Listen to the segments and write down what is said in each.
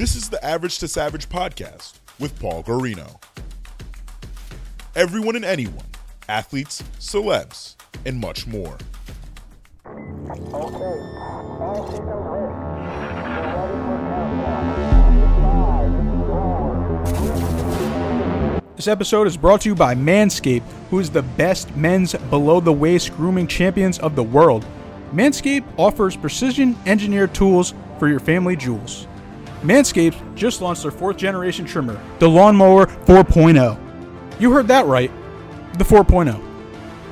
This is the Average to Savage podcast with Paul Guarino. Everyone and anyone, athletes, celebs, and much more. This episode is brought to you by Manscaped, who is the best men's below the waist grooming champions of the world. Manscaped offers precision engineered tools for your family jewels. Manscaped just launched their fourth generation trimmer, the Lawnmower 4.0. You heard that right, the 4.0.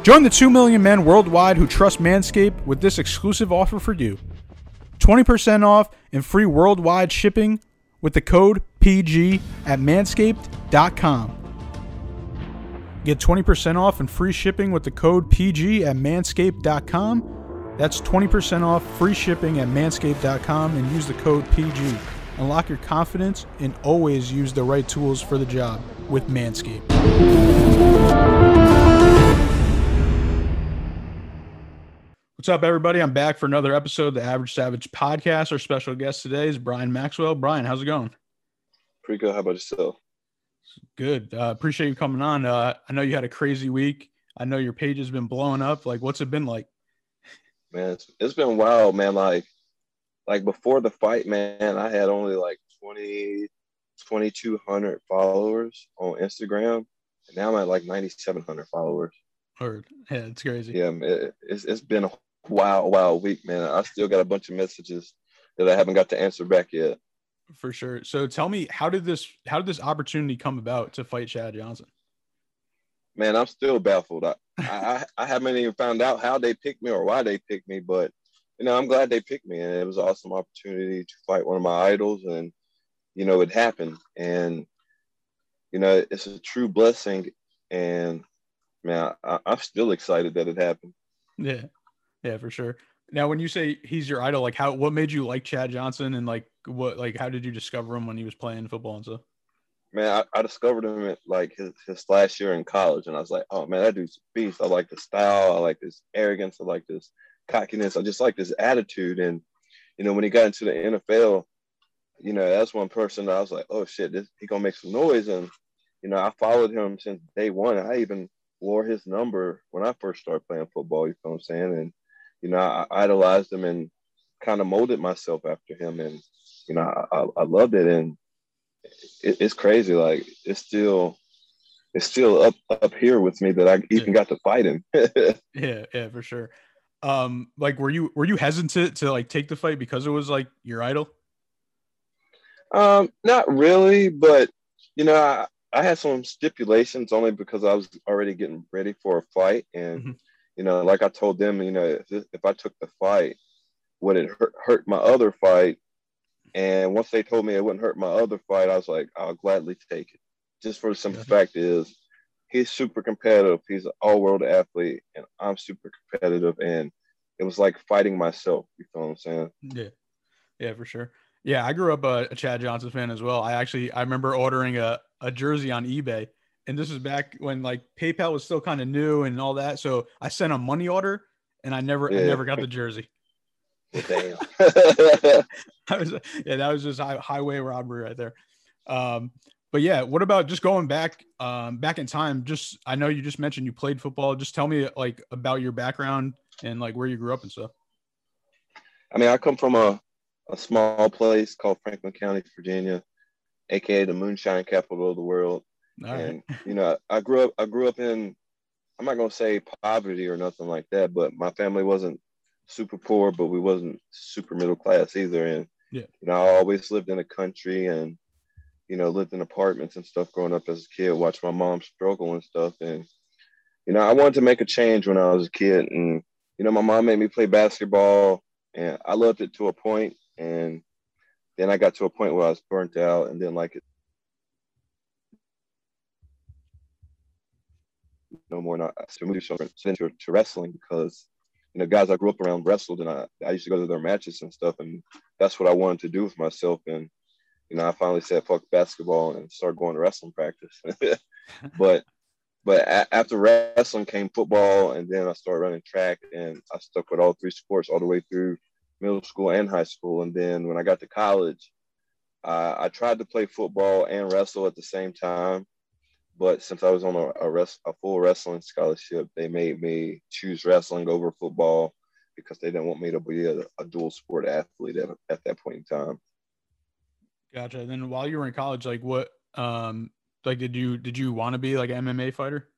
Join the 2 million men worldwide who trust Manscaped with this exclusive offer for you 20% off and free worldwide shipping with the code PG at manscaped.com. Get 20% off and free shipping with the code PG at manscaped.com. That's 20% off free shipping at manscaped.com and use the code PG. Unlock your confidence and always use the right tools for the job with Manscaped. What's up, everybody? I'm back for another episode of the Average Savage podcast. Our special guest today is Brian Maxwell. Brian, how's it going? Pretty good. How about yourself? Good. Uh, appreciate you coming on. Uh, I know you had a crazy week. I know your page has been blowing up. Like, what's it been like? Man, it's, it's been wild, man. Like, like before the fight, man, I had only like 20, 2,200 followers on Instagram. And now I'm at like 9,700 followers. Heard. Yeah, it's crazy. Yeah, it, it's, it's been a wild, wild week, man. I still got a bunch of messages that I haven't got to answer back yet. For sure. So tell me, how did this how did this opportunity come about to fight Chad Johnson? Man, I'm still baffled. I, I, I haven't even found out how they picked me or why they picked me, but you know, I'm glad they picked me, and it was an awesome opportunity to fight one of my idols, and you know, it happened, and you know, it's a true blessing, and man, I, I'm still excited that it happened. Yeah, yeah, for sure. Now, when you say he's your idol, like how what made you like Chad Johnson, and like what like how did you discover him when he was playing football and stuff? Man, I, I discovered him at like his, his last year in college, and I was like, oh man, that dude's a beast. I like the style, I like this arrogance, I like this cockiness, I just like this attitude. And you know, when he got into the NFL, you know, that's one person that I was like, oh shit, this he gonna make some noise. And you know, I followed him since day one. I even wore his number when I first started playing football. You know what I'm saying? And you know, I idolized him and kind of molded myself after him. And you know, I, I loved it, and it, it's crazy. Like it's still, it's still up up here with me that I even got to fight him. yeah, yeah, for sure. Um, like, were you were you hesitant to like take the fight because it was like your idol? Um, not really, but you know, I, I had some stipulations only because I was already getting ready for a fight, and mm-hmm. you know, like I told them, you know, if, if I took the fight, would it hurt, hurt my other fight? And once they told me it wouldn't hurt my other fight, I was like, I'll gladly take it. Just for the simple yeah. fact is, he's super competitive. He's an all-world athlete, and I'm super competitive. And it was like fighting myself. You feel what I'm saying? Yeah, yeah, for sure. Yeah, I grew up a, a Chad Johnson fan as well. I actually I remember ordering a, a jersey on eBay, and this was back when like PayPal was still kind of new and all that. So I sent a money order, and I never yeah. I never got the jersey. Damn. I was yeah, that was just highway robbery right there. Um, but yeah, what about just going back um, back in time? Just I know you just mentioned you played football. Just tell me like about your background and like where you grew up and stuff. I mean, I come from a, a small place called Franklin County, Virginia, aka the moonshine capital of the world. And you know, I grew up I grew up in I'm not gonna say poverty or nothing like that, but my family wasn't super poor, but we wasn't super middle class either. And yeah, you know, I always lived in the country and you know lived in apartments and stuff growing up as a kid. Watched my mom struggle and stuff, and you know, I wanted to make a change when I was a kid. And you know, my mom made me play basketball, and I loved it to a point. And then I got to a point where I was burnt out and didn't like it no more. Not so moved to, to wrestling because you know, guys I grew up around wrestled and I, I used to go to their matches and stuff. And that's what I wanted to do with myself. And, you know, I finally said, fuck basketball and started going to wrestling practice. but, but a- after wrestling came football and then I started running track and I stuck with all three sports all the way through middle school and high school. And then when I got to college, Uh, I tried to play football and wrestle at the same time, but since I was on a a, a full wrestling scholarship, they made me choose wrestling over football because they didn't want me to be a, a dual sport athlete at, at that point in time. Gotcha. And then while you were in college, like what, um, like did you did you want to be like an MMA fighter?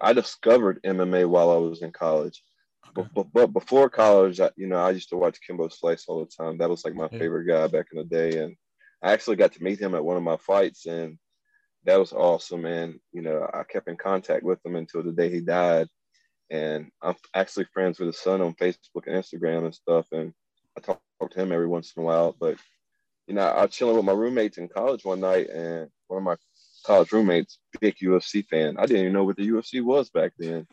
I discovered MMA while I was in college. Okay. But, but, but before college, I, you know, I used to watch Kimbo Slice all the time. That was like my Yeah. favorite guy back in the day. And I actually got to meet him at one of my fights, and that was awesome. And, you know, I kept in contact with him until the day he died. And I'm actually friends with his son on Facebook and Instagram and stuff. And I talk, talk to him every once in a while. But, you know, I was chilling with my roommates in college one night, and one of my college roommates, big UFC fan. I didn't even know what the UFC was back then.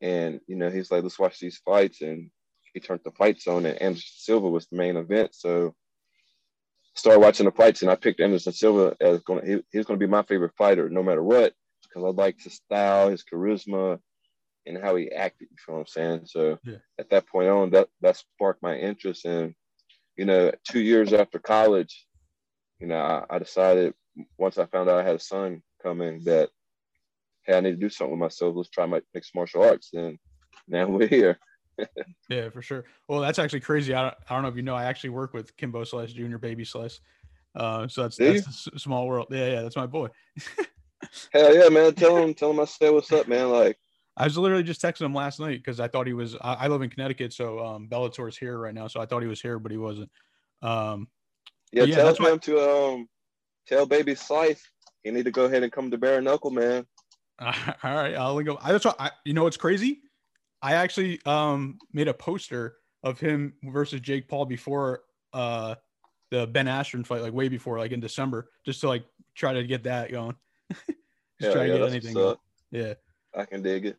And, you know, he's like, let's watch these fights. And he turned the fights on, and Anderson Silva was the main event. So started watching the fights, and I picked Anderson Silva as going to, he, he was going to be my favorite fighter no matter what, because I liked his style, his charisma, and how he acted. You feel what I'm saying? So Yeah. at that point on, that, that sparked my interest. And, you know, two years after college, you know, I, I decided once I found out I had a son coming that, hey, I need to do something with myself. Let's try my mixed martial arts. And now we're here. Yeah, for sure. Well, that's actually crazy. I don't, I don't know if you know, I actually work with Kimbo Slice Junior, Baby Slice. Uh, so that's that's a s- small world. Yeah, yeah, that's my boy. Hell yeah, man. Tell him, tell him I said what's up, man. Like, I was literally just texting him last night because I thought he was. I, I live in Connecticut, so um, Bellator's here right now, so I thought he was here, but he wasn't. Um, yeah, Yeah, tell him to um tell baby Slice he need to go ahead and come to Bare Knuckle, man. all right, I'll link up. I, that's what I, you know. What's crazy? I actually um made a poster of him versus Jake Paul before uh the Ben Askren fight, like way before, like in December, just to like try to get that going. just Hell try to yeah, get that's anything. what's Going. up. Yeah. I can dig it.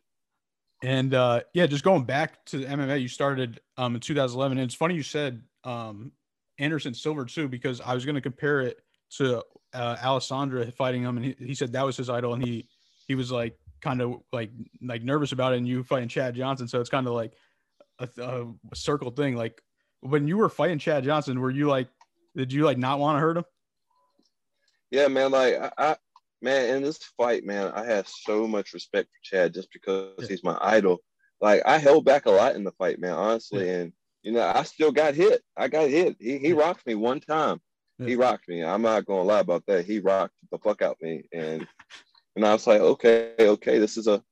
And uh, yeah, just going back to the MMA, you started um, in 2011. And it's funny you said um, Anderson Silva too, because I was going to compare it to uh, Adesanya fighting him, and he, he said that was his idol, and he he was like kind of like like nervous about it, and you fighting Chad Johnson, so it's kind of like a, a circle thing. Like when you were fighting Chad Johnson, were you like, did you like not want to hurt him? Yeah, man. Like I, I man, in this fight, man, I had so much respect for Chad just because Yeah. he's my idol. Like I held back a lot in the fight, man, honestly. And you know, I still got hit. I got hit. He he Yeah. rocked me one time. He rocked me. I'm not gonna lie about that. He rocked the fuck out me. And and I was like, okay, okay, this is a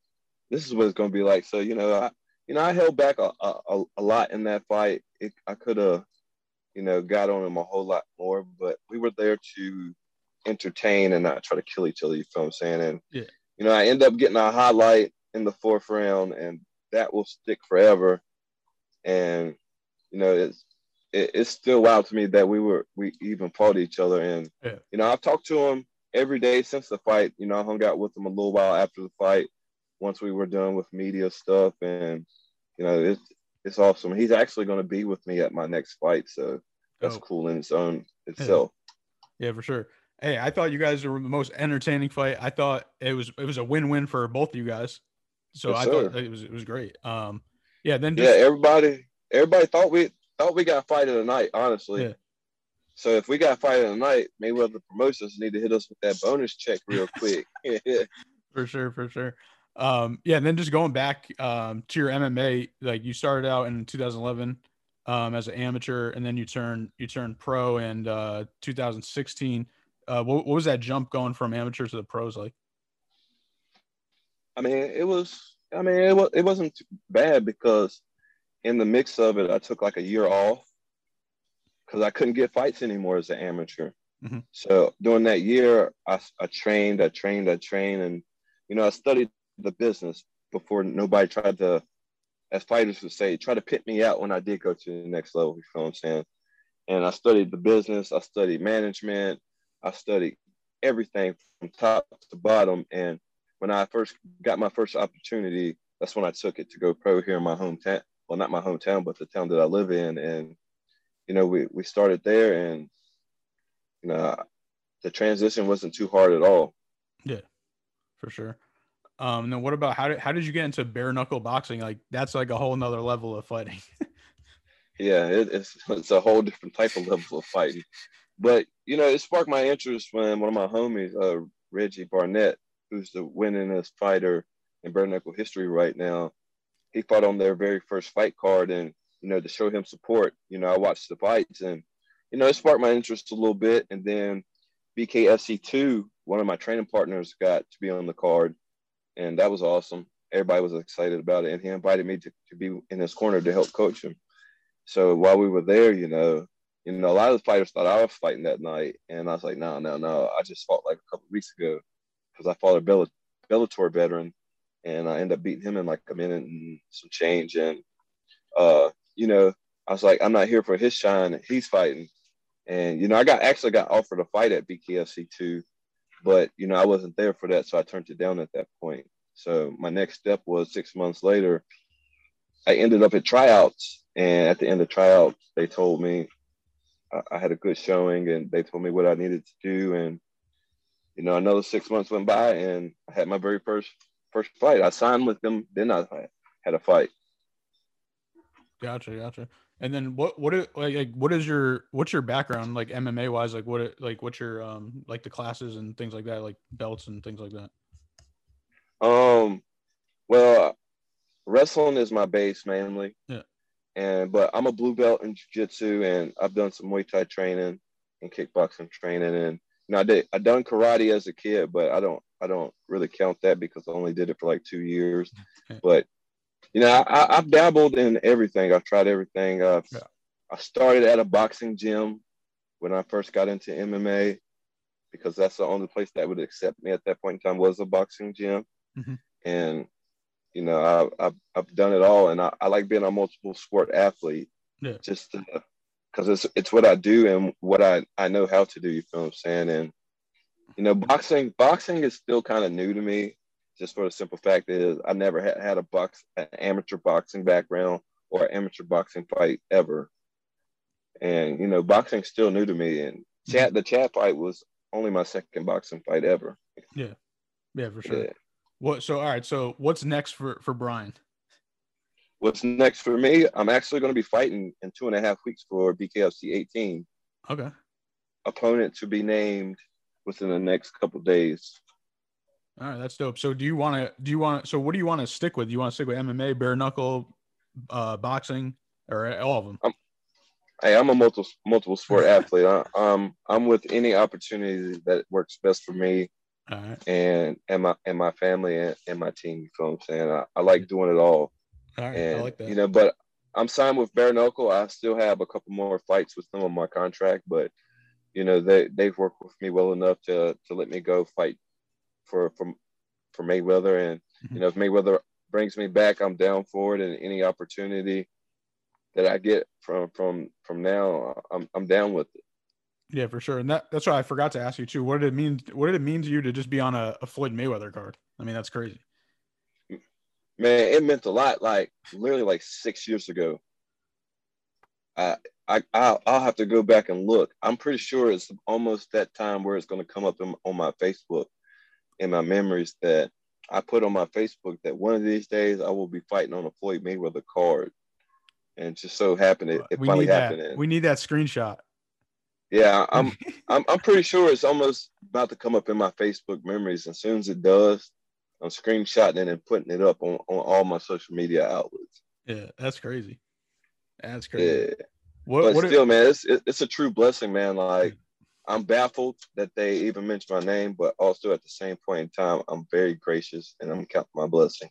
this is what it's gonna be like. So, you know, I you know, I held back a, a, a lot in that fight. It, I could have, you know, got on him a whole lot more, but we were there to entertain and not try to kill each other. You feel what I'm saying? And Yeah. you know, I end up getting a highlight in the fourth round, and that will stick forever. And you know, it's it, it's still wild to me that we were we even fought each other. And Yeah. you know, I've talked to him every day since the fight. You know, I hung out with him a little while after the fight, once we were done with media stuff, and you know, it's it's awesome. He's actually going to be with me at my next fight, so that's Dope. cool in its own itself. Yeah, for sure. Hey, I thought you guys were the most entertaining fight. I thought it was it was a win win for both of you guys. So Yes, I thought it was it was great. Um, yeah. Then Yeah, everybody everybody thought we thought we got a fight of the night, honestly. Yeah. So if we got a fight of the night, maybe the promotions need to hit us with that bonus check real quick. for sure, for sure. Um, yeah. And then just going back um to your MMA, like you started out in 2011 um as an amateur, and then you turned you turned pro in uh 2016. Uh, what, what was that jump going from amateur to the pros like? I mean, it was. I mean, it was. It wasn't too bad because in the mix of it, I took like a year off because I couldn't get fights anymore as an amateur. Mhm. So during that year, I, I trained, I trained, I trained, and you know, I studied the business before nobody tried to, as fighters would say, try to pit me out when I did go to the next level. You feel what I'm saying? And I studied the business, I studied management, I studied everything from top to bottom, and when I first got my first opportunity, that's when I took it to go pro here in my hometown. Well, not my hometown, but the town that I live in. And, you know, we, we started there and, you know, the transition wasn't too hard at all. Yeah, for sure. Um, then what about how did how did you get into bare knuckle boxing? Like that's like a whole nother level of fighting. Yeah, it, it's, it's a whole different type of level of fighting. But you know, it sparked my interest when one of my homies, uh, Reggie Barnett, who's the winningest fighter in bare knuckle history right now, he fought on their very first fight card, and you know, to show him support, you know, I watched the fights, and you know, it sparked my interest a little bit, and then BKFC two, one of my training partners got to be on the card, and that was awesome. Everybody was excited about it, and he invited me to, to be in his corner to help coach him. So while we were there, you know, you know, a lot of the fighters thought I was fighting that night, and I was like, no, no, no, I just fought like a couple weeks ago because I fought a Bell- Bellator veteran, and I ended up beating him in like a minute and some change, and uh, you know, I was like, I'm not here for his shine. He's fighting, and you know, I got actually got offered a fight at BKFC two, but you know, I wasn't there for that, so I turned it down at that point. So my next step was six months later. I ended up at tryouts, and at the end of tryouts, they told me I, had a good showing, and they told me what I needed to do, and you know, another six months went by, and I had my very first first fight. I signed with them, then I had a fight. Gotcha, gotcha. And then what what is like, like what is your what's your background like MMA wise like what like what's your um like the classes and things like that like belts and things like that. Um, well, wrestling is my base mainly. Yeah. And but I'm a blue belt in jiu-jitsu and I've done some Muay Thai training and kickboxing training and you know I did I done karate as a kid, but I don't I don't really count that because I only did it for like two years. But you know, I, I've dabbled in everything. I've tried everything. Uh, yeah. I started at a boxing gym when I first got into MMA because that's the only place that would accept me at that point in time was a boxing gym. Mm-hmm. And you know, I, I've, I've done it all, and I, I like being a multiple sport athlete. Yeah. Just because it's it's what I do and what I I know how to do. You feel what I'm saying? And you know, boxing boxing is still kind of new to me just for the simple fact is I never had, had a box an amateur boxing background or amateur boxing fight ever. And you know, boxing's still new to me. And Chad the Chad fight was only my second boxing fight ever. Yeah. Yeah, for sure. Yeah. What so all right, so what's next for for Brian? What's next for me? I'm actually going to be fighting in two and a half weeks for BKFC 18. Okay. Opponent to be named within the next couple days. All right, that's dope. So do you want to do you want so what do you want to stick with? Do you want to stick with MMA, bare knuckle, uh, boxing, or all of them? I'm, hey, I'm a multiple multiple sport athlete. I, um, I'm with any opportunity that works best for me, and and my and my family and, and my team. You feel what I'm saying? I, I like doing it all. All right, and, I like that. You know, but I'm signed with bare knuckle. I still have a couple more fights with them on my contract, but you know they they've worked with me well enough to to let me go fight for for for Mayweather, and mm-hmm. you know if Mayweather brings me back, I'm down for it, and any opportunity that I get from from from now, I'm I'm down with it. Yeah, for sure, and that that's why I forgot to ask you too. What did it mean? What did it mean to you to just be on a, a Floyd Mayweather card? I mean, that's crazy. Man, it meant a lot. Like literally, like six years ago. I I I'll, I'll, have to go back and look. I'm pretty sure it's almost that time where it's going to come up in, on my Facebook in my memories that I put on my Facebook that one of these days I will be fighting on a Floyd Mayweather card. And just so happened it, it finally happened. That. We need that screenshot. Yeah, I'm I'm I'm pretty sure it's almost about to come up in my Facebook memories. As soon as it does, I'm screenshotting it and putting it up on, on all my social media outlets. Yeah, that's crazy. That's crazy. Yeah. What, but what still, it, man, it's it's a true blessing, man. Like I'm baffled that they even mentioned my name, but also at the same point in time, I'm very gracious and I'm counting my blessing.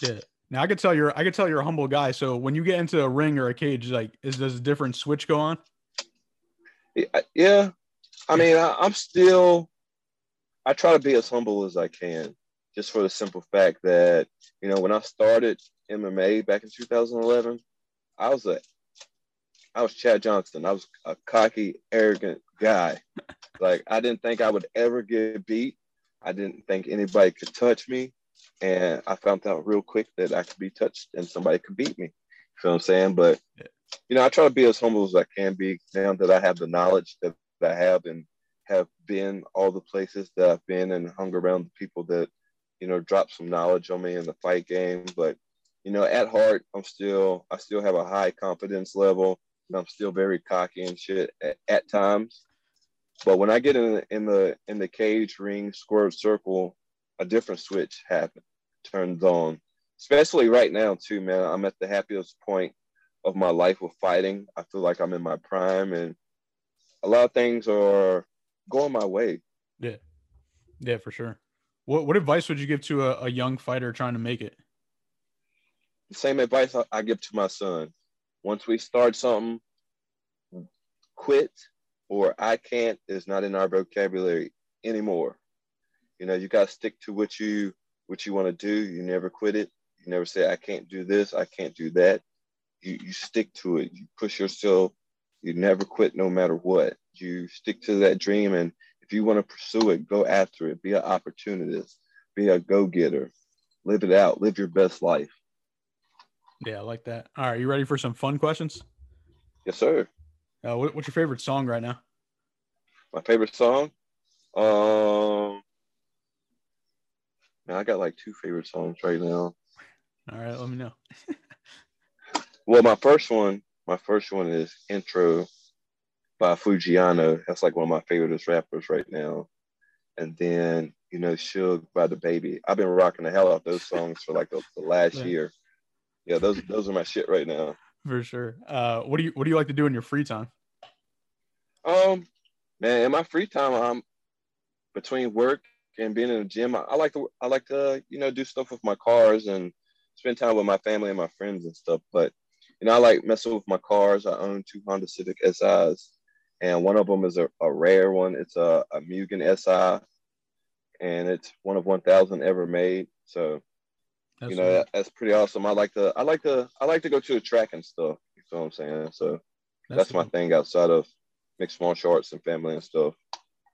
Yeah. Now I could tell you're I could tell you're a humble guy. So when you get into a ring or a cage, like is does a different switch go on? Yeah. I mean, I, I'm still I try to be as humble as I can, just for the simple fact that, you know, when I started MMA back in 2011, I was a I was Chad Johnson. I was a cocky, arrogant guy. like I didn't think I would ever get beat. I didn't think anybody could touch me. And I found out real quick that I could be touched and somebody could beat me. You feel what I'm saying? But you know, I try to be as humble as I can be now that I have the knowledge that I have and have been all the places that I've been and hung around the people that, you know, dropped some knowledge on me in the fight game. But, you know, at heart, I'm still I still have a high confidence level and I'm still very cocky and shit at, at times. But when I get in the in the in the cage ring squared circle, a different switch happens, turns on. Especially right now too, man. I'm at the happiest point of my life with fighting. I feel like I'm in my prime and a lot of things are going my way. Yeah. Yeah, for sure. What what advice would you give to a, a young fighter trying to make it? The same advice I, I give to my son. Once we start something, quit or I can't is not in our vocabulary anymore. You know, you got to stick to what you what you want to do. You never quit it. You never say I can't do this, I can't do that. You you stick to it. You push yourself. You never quit no matter what. You stick to that dream and if you want to pursue it, go after it. Be an opportunist. Be a go-getter. Live it out. Live your best life. Yeah, I like that. All right, you ready for some fun questions? Yes, sir. Uh, what, what's your favorite song right now? My favorite song? Um, man, I got like two favorite songs right now. All right, let me know. well, my first one, my first one is Intro by Foogiano. That's like one of my favorite rappers right now. And then, you know, Suge by DaBaby. I've been rocking the hell out those songs for like the, the last yeah. year. Yeah, those those are my shit right now for sure. Uh, what do you what do you like to do in your free time? Um, man, in my free time, I'm between work and being in the gym. I, I like to I like to you know do stuff with my cars and spend time with my family and my friends and stuff. But you know, I like messing with my cars. I own two Honda Civic SIs, and one of them is a, a rare one. It's a, a Mugen SI, and it's one of 1,000 ever made. So that's you know, that, that's pretty awesome. I like to, I like to, I like to go to the track and stuff. You know what I'm saying? So that's, that's my thing outside of mixed martial arts and family and stuff.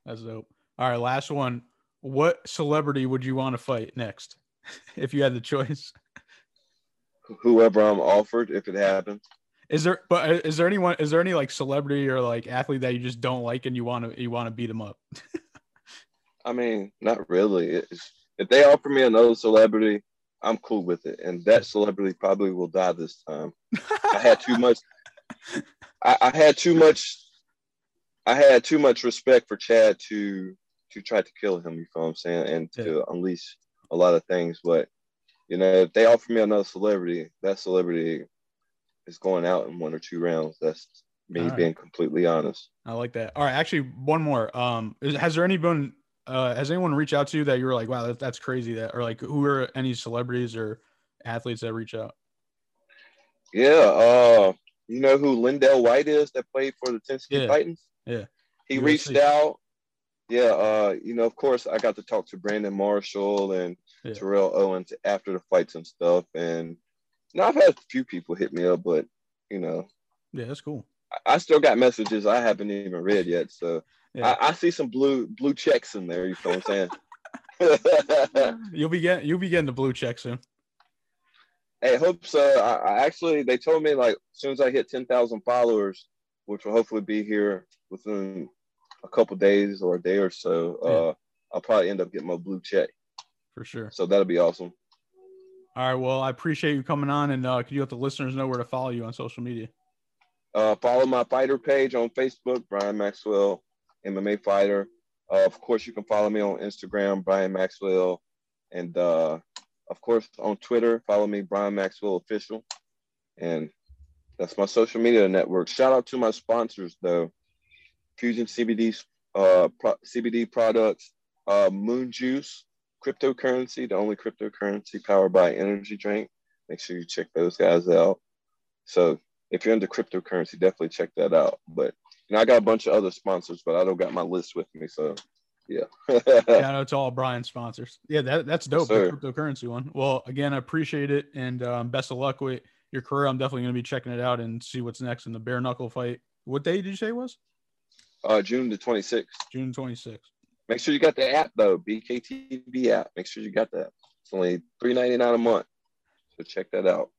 That's dope. All right, last one. What celebrity would you want to fight next, if you had the choice? Whoever I'm offered, if it happens. Is there, but is there anyone? Is there any like celebrity or like athlete that you just don't like and you want to you want to beat them up? I mean, not really. It's, if they offer me another celebrity, I'm cool with it. And that celebrity probably will die this time. I had too much. I, I, had too much. I had too much respect for Chad to to try to kill him. You know what I'm saying? And to yeah. unleash a lot of things. But you know, if they offer me another celebrity, that celebrity is going out in one or two rounds. That's me right. being completely honest. I like that. All right, actually, one more. Um, is, has there any been uh, has anyone reached out to you that you were like, wow, that, that's crazy? That or like, who are any celebrities or athletes that reach out? Yeah, uh, you know who LenDale White is that played for the Tennessee yeah. Titans? Yeah, he reached out. Yeah, uh, you know, of course, I got to talk to Brandon Marshall and yeah. Terrell Owens after the fights and stuff, and you know, I've had a few people hit me up, but you know, yeah, that's cool. I, I still got messages I haven't even read yet, so yeah. I, I, see some blue blue checks in there. You know what I'm saying? you'll be getting you'll be getting the blue check soon. Hey, hope so. I, I, actually they told me like as soon as I hit ten thousand followers, which will hopefully be here within a couple days or a day or so, yeah. uh, I'll probably end up getting my blue check. For sure. So that'll be awesome. All right. Well, I appreciate you coming on, and uh, could you let the listeners know where to follow you on social media? Uh, follow my fighter page on Facebook, Brian Maxwell MMA fighter. Uh, of course, you can follow me on Instagram, Brian Maxwell, and uh, of course on Twitter, follow me, Brian Maxwell Official, and that's my social media network. Shout out to my sponsors though, Fusion CBD, uh, pro- CBD products, uh, Moon Juice, cryptocurrency, the only cryptocurrency powered by energy drink. Make sure you check those guys out. So if you're into cryptocurrency, definitely check that out. But you know, I got a bunch of other sponsors, but I don't got my list with me. So yeah. yeah, I know it's all Brian sponsors. Yeah, that, that's dope. Yes, the cryptocurrency one. Well, again, I appreciate it and um, best of luck with your career. I'm definitely going to be checking it out and see what's next in the bare knuckle fight. What day did you say was? Uh, June the 26th. June 26th. Make sure you got the app though, BKTV app. Make sure you got that. It's only $3.99 a month. So check that out.